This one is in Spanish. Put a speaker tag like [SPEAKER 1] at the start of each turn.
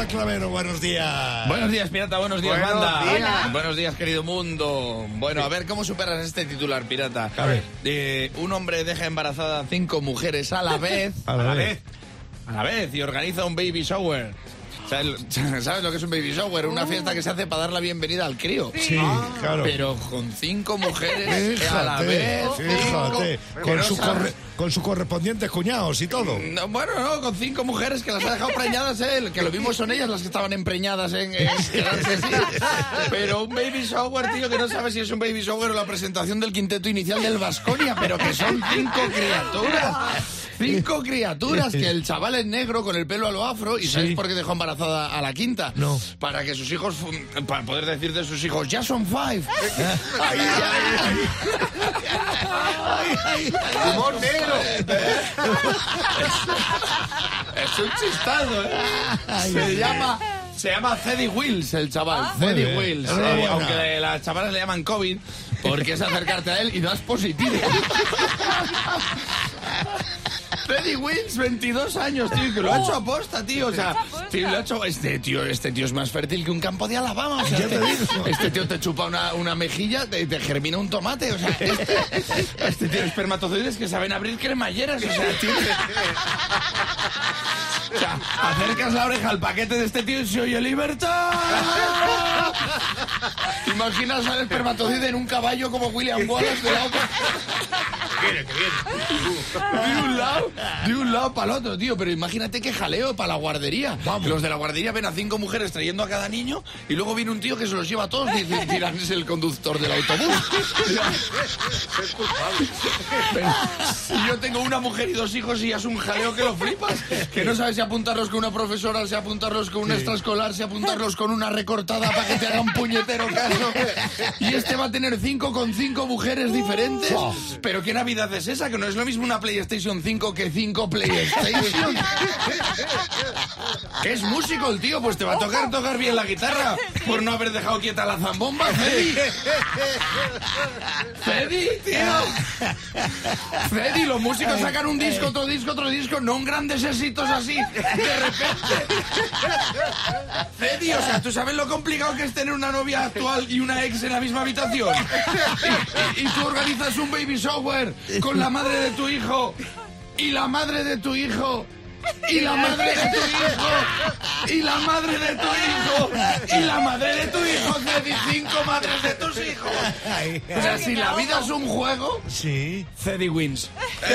[SPEAKER 1] Hola, Clavero, buenos días.
[SPEAKER 2] Buenos días, pirata. Buenos días,
[SPEAKER 1] Buenos
[SPEAKER 2] banda.
[SPEAKER 1] días.
[SPEAKER 2] Buenos días, querido mundo. Bueno, a ver, ¿cómo superas este titular, pirata?
[SPEAKER 1] A ver.
[SPEAKER 2] Eh, un hombre deja embarazada a cinco mujeres a la vez.
[SPEAKER 1] A la vez.
[SPEAKER 2] A la vez. Y organiza un baby shower. ¿Sabes lo que es un baby shower? Una fiesta que se hace para dar la bienvenida al crío.
[SPEAKER 1] Sí, claro.
[SPEAKER 2] Pero con cinco mujeres a la vez.
[SPEAKER 1] Fíjate,
[SPEAKER 2] cinco,
[SPEAKER 1] Con su,
[SPEAKER 2] sabes-
[SPEAKER 1] corre- con sus correspondientes cuñados y todo.
[SPEAKER 2] No, bueno, no, con cinco mujeres que las ha dejado preñadas él, que lo mismo son ellas las que estaban empreñadas en. Pero un baby shower, tío, que no sabes si es un baby shower o la presentación del quinteto inicial del Vasconia, pero que son cinco criaturas. Cinco criaturas, que el chaval es negro con el pelo a lo afro y ¿sabes por qué dejó embarazada a la quinta?
[SPEAKER 1] No.
[SPEAKER 2] Para que sus hijos, para poder decir de sus hijos, ya son five.
[SPEAKER 1] Ay, ay, ay.
[SPEAKER 3] Humor negro.
[SPEAKER 2] Es un chistado, ¿eh? Se llama... Se llama Ceddy Wills, el chaval.
[SPEAKER 1] Muy
[SPEAKER 2] Ceddy
[SPEAKER 1] bien.
[SPEAKER 2] Wills. Eh, aunque las chavalas le llaman COVID, porque es acercarte a él y das positivo. Teddy Wills, 22 años, tío, que lo ha hecho aposta, tío. O sea, tío, lo ha hecho. Este tío, este tío es más fértil que un campo de Alabama. O sea,
[SPEAKER 1] Ya te
[SPEAKER 2] este,
[SPEAKER 1] digo.
[SPEAKER 2] este tío te chupa una, una mejilla, te, te germina un tomate. O sea, este, este tío espermatozoides que saben abrir cremalleras. O sea, tío. O sea, acercas la oreja al paquete de este tío y se oye libertad. ¿Te imaginas al espermatozoide en un caballo como William Wallace de lado
[SPEAKER 3] Viene, que viene.
[SPEAKER 2] de un lado, de un lado para el otro, tío. Pero imagínate qué jaleo para la guardería. Los de la guardería ven a cinco mujeres trayendo a cada niño y luego viene un tío que se los lleva a todos y dice, "Dirán, es el conductor del autobús.
[SPEAKER 3] Es culpable.
[SPEAKER 2] Pero si yo tengo una mujer y dos hijos y ya es un jaleo que lo flipas. Que no sabes apuntarlos con una profesora, si apuntarlos con un extraescolar, si apuntarlos con una recortada para que te haga un puñetero caso. Y este va a tener cinco con cinco mujeres diferentes. Pero qué Navidad es esa, que no es lo mismo una PlayStation 5 que cinco PlayStation. Es músico el tío, pues te va a tocar tocar bien la guitarra por no haber dejado quieta la zambomba, Freddy. Freddy, tío. Freddy, los músicos sacan un disco, otro disco, otro disco, no un grandes éxitos así, de repente. Freddy, o sea, ¿tú sabes lo complicado que es tener una novia actual y una ex en la misma habitación? Y, y- tú organizas un baby shower con la madre de tu hijo y la madre de tu hijo. Y la madre de tu hijo, y la madre de tu hijo, y la madre de tu hijo, Freddy, cinco madres de tus hijos. O sea, si la vida es un juego,
[SPEAKER 1] Sí.
[SPEAKER 2] Ceddy wins.